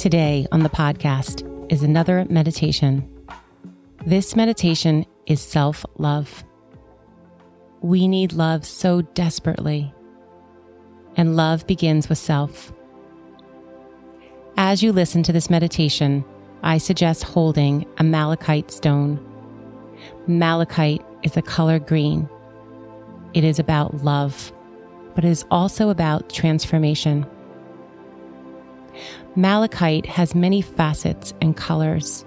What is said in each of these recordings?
Today on the podcast is another meditation. This meditation is self love. We need love so desperately, and love begins with self. As you listen to this meditation, I suggest holding a malachite stone. Malachite is a color green. It is about love, but it is also about transformation. Malachite has many facets and colors,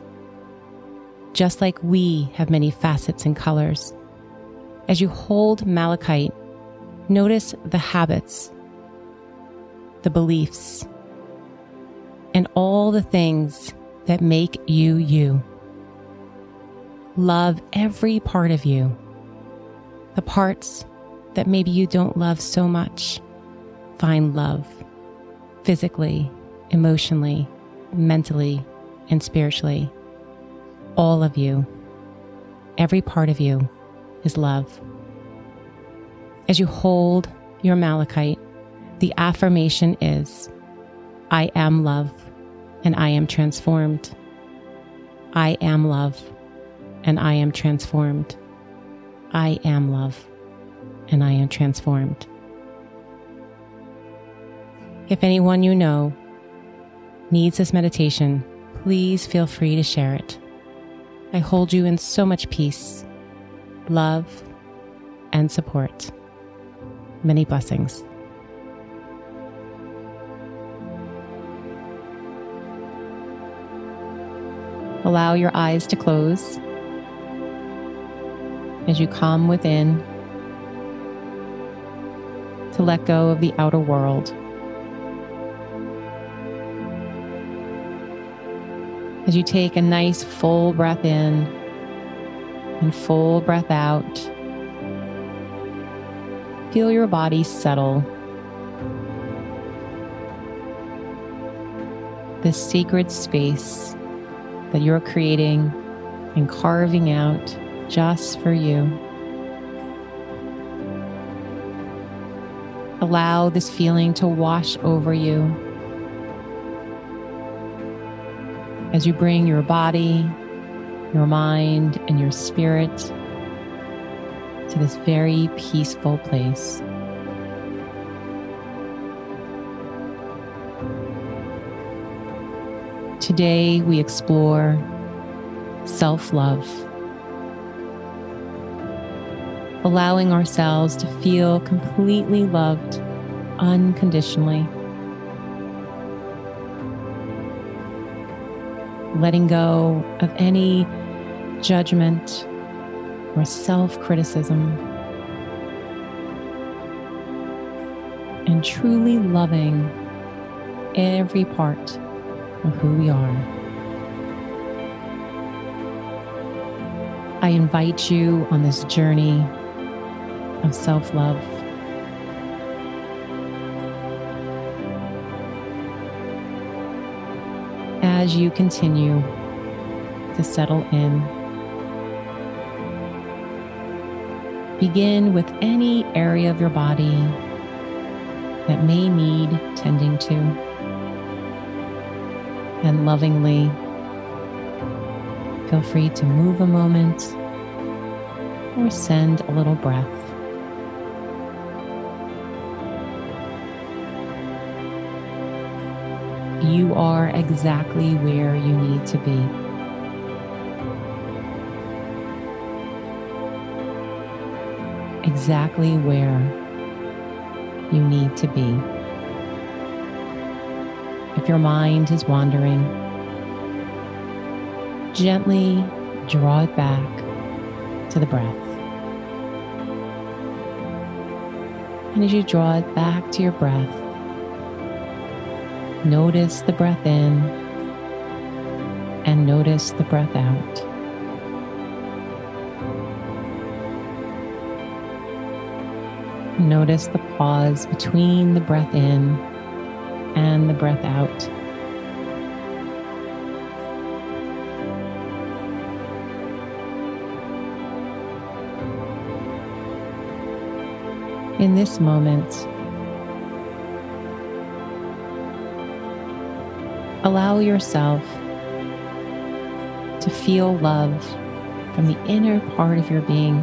just like we have many facets and colors. As you hold malachite, notice the habits, the beliefs, and all the things that make you you. Love every part of you, the parts that maybe you don't love so much. Find love physically emotionally, mentally, and spiritually. All of you, every part of you is love. As you hold your malachite, the affirmation is I am love and I am transformed. I am love and I am transformed. I am love and I am transformed. If anyone you know needs this meditation, please feel free to share it. I hold you in so much peace, love, and support. Many blessings. Allow your eyes to close as you come within to let go of the outer world. As you take a nice full breath in and full breath out, feel your body settle. This sacred space that you're creating and carving out just for you. Allow this feeling to wash over you as you bring your body, your mind, and your spirit to this very peaceful place. Today, we explore self love, allowing ourselves to feel completely loved unconditionally. Letting go of any judgment or self criticism, and truly loving every part of who we are. I invite you on this journey of self love. As you continue to settle in. Begin with any area of your body that may need tending to, and lovingly feel free to move a moment or send a little breath. You are exactly where you need to be. Exactly where you need to be. If your mind is wandering, gently draw it back to the breath. And as you draw it back to your breath, Notice the breath in and notice the breath out. Notice the pause between the breath in and the breath out. In this moment, allow yourself to feel love from the inner part of your being.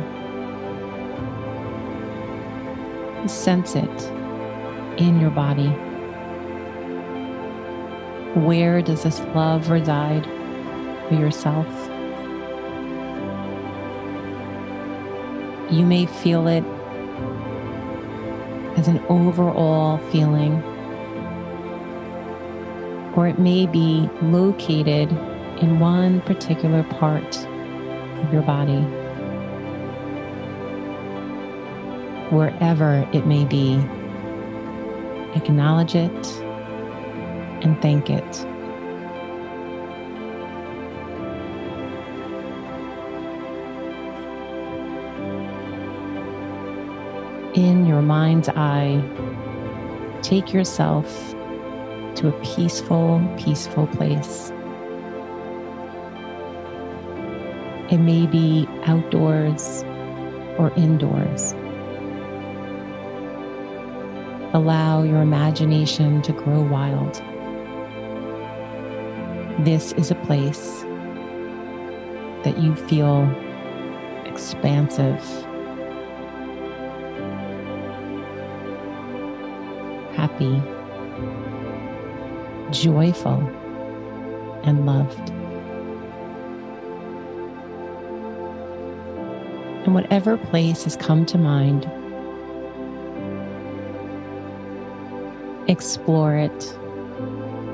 Sense it in your body. Where does this love reside for yourself? You may feel it as an overall feeling, or it may be located in one particular part of your body. Wherever it may be, acknowledge it and thank it. in your mind's eye, take yourself to a peaceful, peaceful place. It may be outdoors or indoors. Allow your imagination to grow wild. This is a place that you feel expansive happy, joyful, and loved. And whatever place has come to mind, explore it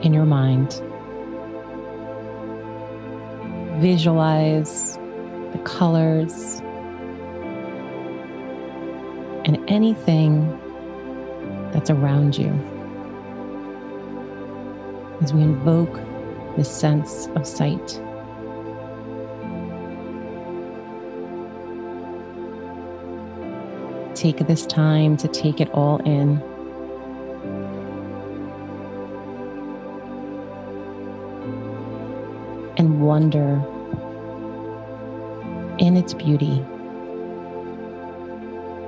in your mind. Visualize the colors and anything that's around you. As we invoke this sense of sight. Take this time to take it all in. And wonder in its beauty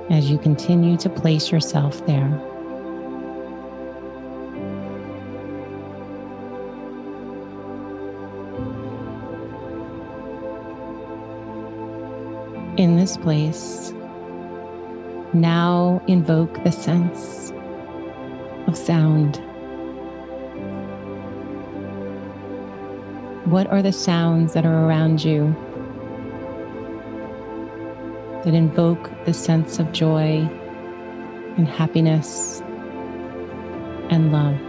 as you continue to place yourself there. In this place, now invoke the sense of sound. What are the sounds that are around you that invoke the sense of joy and happiness and love?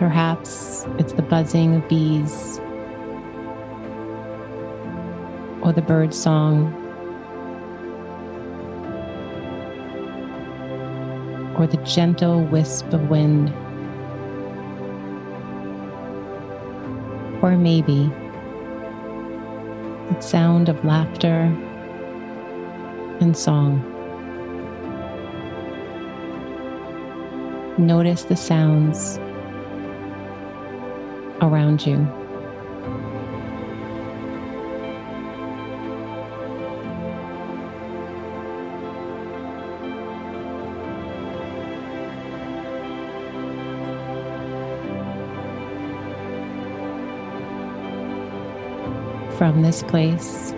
Perhaps it's the buzzing of bees or the bird song or the gentle wisp of wind. Or maybe the sound of laughter and song. Notice the sounds around you. From this place,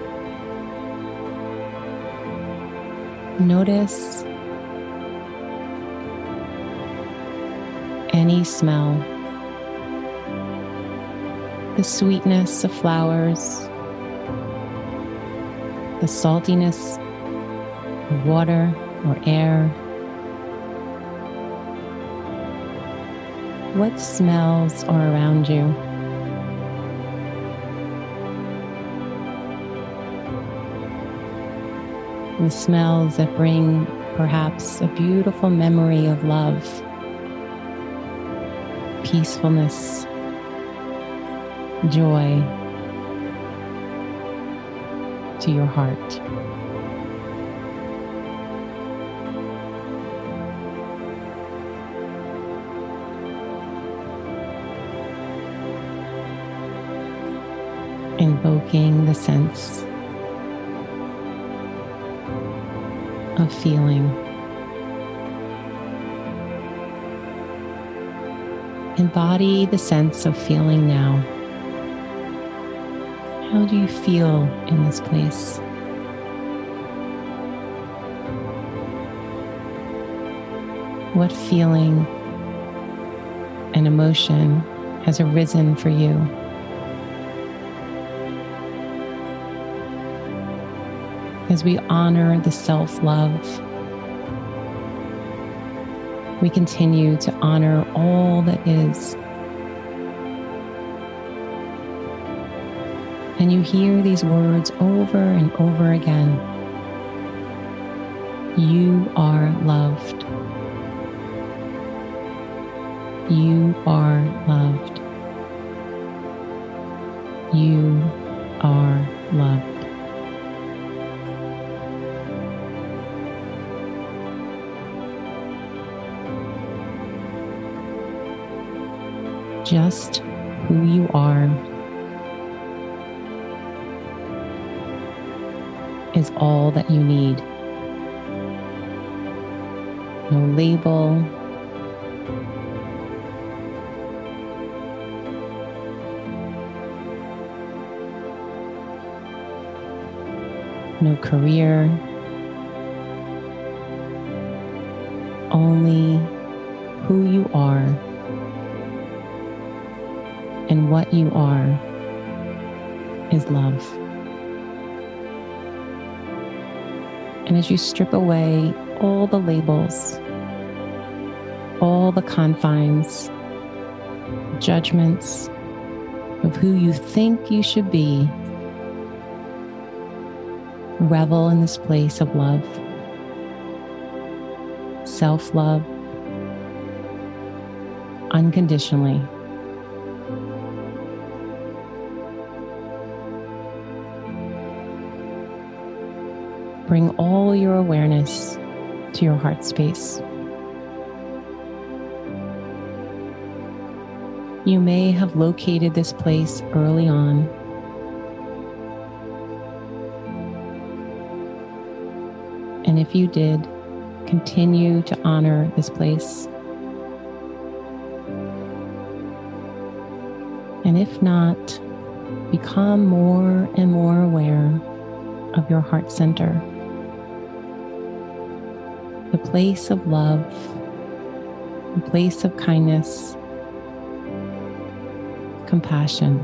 notice any smell the sweetness of flowers, the saltiness of water or air. What smells are around you? The smells that bring perhaps a beautiful memory of love peacefulness, joy to your heart. Invoking the sense of feeling. Embody the sense of feeling now. How do you feel in this place? What feeling and emotion has arisen for you? As we honor the self love we continue to honor all that is. And you hear these words over and over again. You are loved. You are loved. You are loved. just who you are is all that you need. No label, no career, only who you are and what you are is love. And as you strip away all the labels, all the confines, judgments of who you think you should be, revel in this place of love, self love, unconditionally. Bring all your awareness to your heart space. You may have located this place early on. And if you did, continue to honor this place. And if not, become more and more aware of your heart center the place of love, the place of kindness, compassion.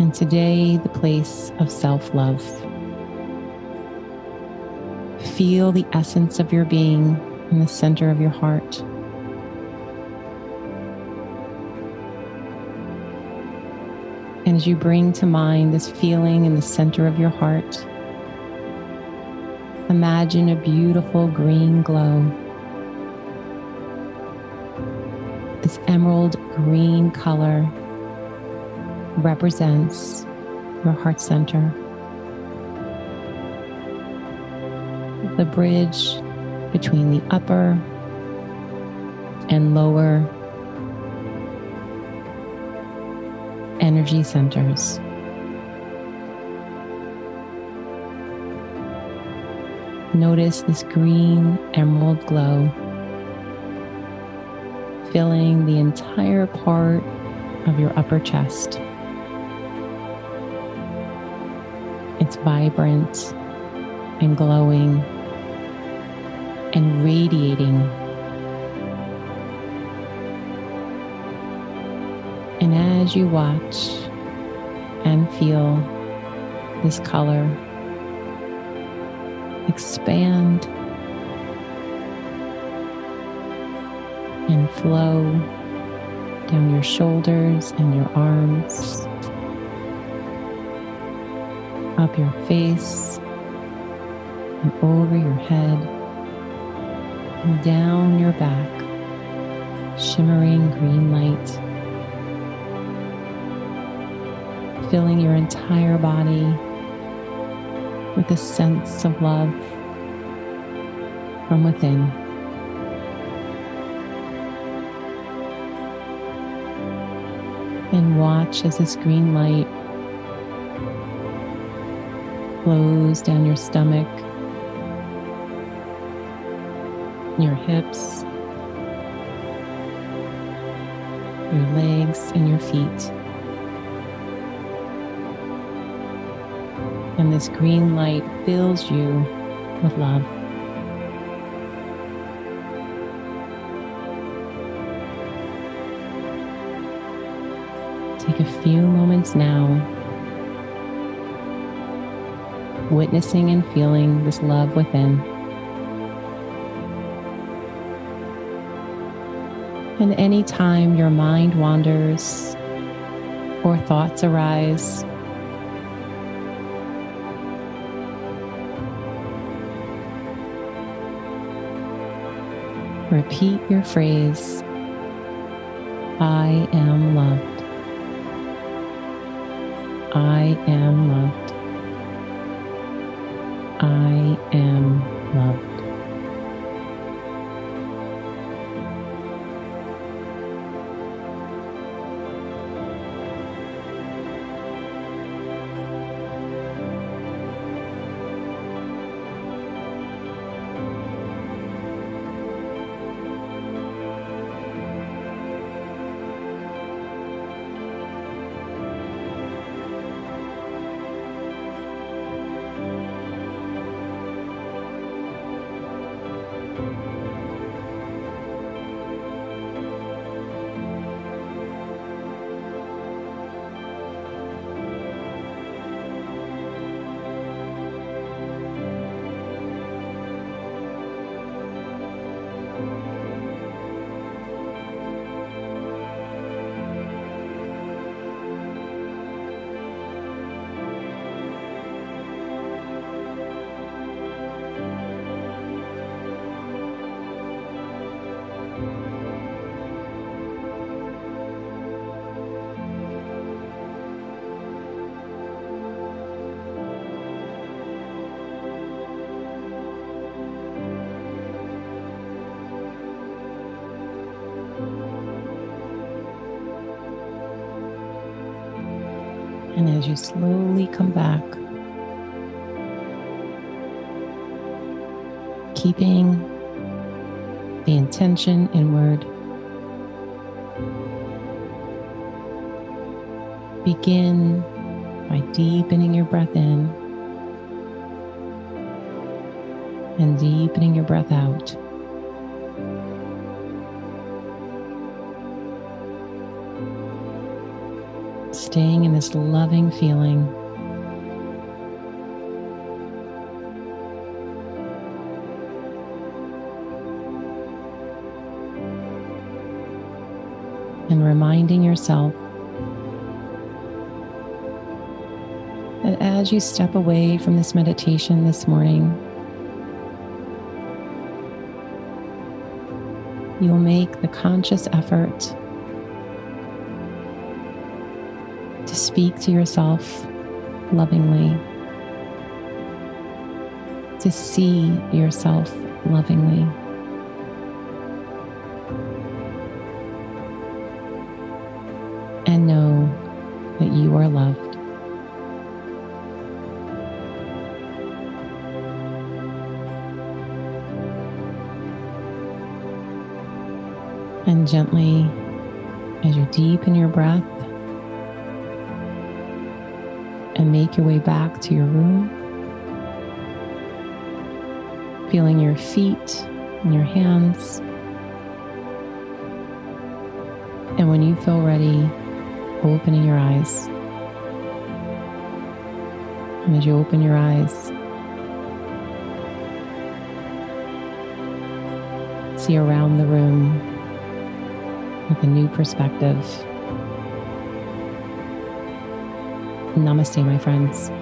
And today, the place of self love. Feel the essence of your being in the center of your heart. And as you bring to mind this feeling in the center of your heart, Imagine a beautiful green glow. This emerald green color represents your heart center. The bridge between the upper and lower energy centers. Notice this green emerald glow filling the entire part of your upper chest. It's vibrant and glowing and radiating. And as you watch and feel this color expand and flow down your shoulders and your arms, up your face and over your head, and down your back, shimmering green light, filling your entire body with a sense of love from within. And watch as this green light flows down your stomach, your hips, your legs, and your feet. And this green light fills you with love. Take a few moments now, witnessing and feeling this love within. And anytime your mind wanders or thoughts arise, repeat your phrase I am loved. I am loved. I am loved. And as you slowly come back, keeping the intention inward, begin by deepening your breath in and deepening your breath out. Staying in this loving feeling. And reminding yourself that as you step away from this meditation this morning, you'll make the conscious effort speak to yourself lovingly, to see yourself lovingly. And know that you are loved. And gently, as you deepen your breath, and make your way back to your room. Feeling your feet and your hands. And when you feel ready, opening your eyes. And as you open your eyes, see around the room with a new perspective. Namaste, my friends.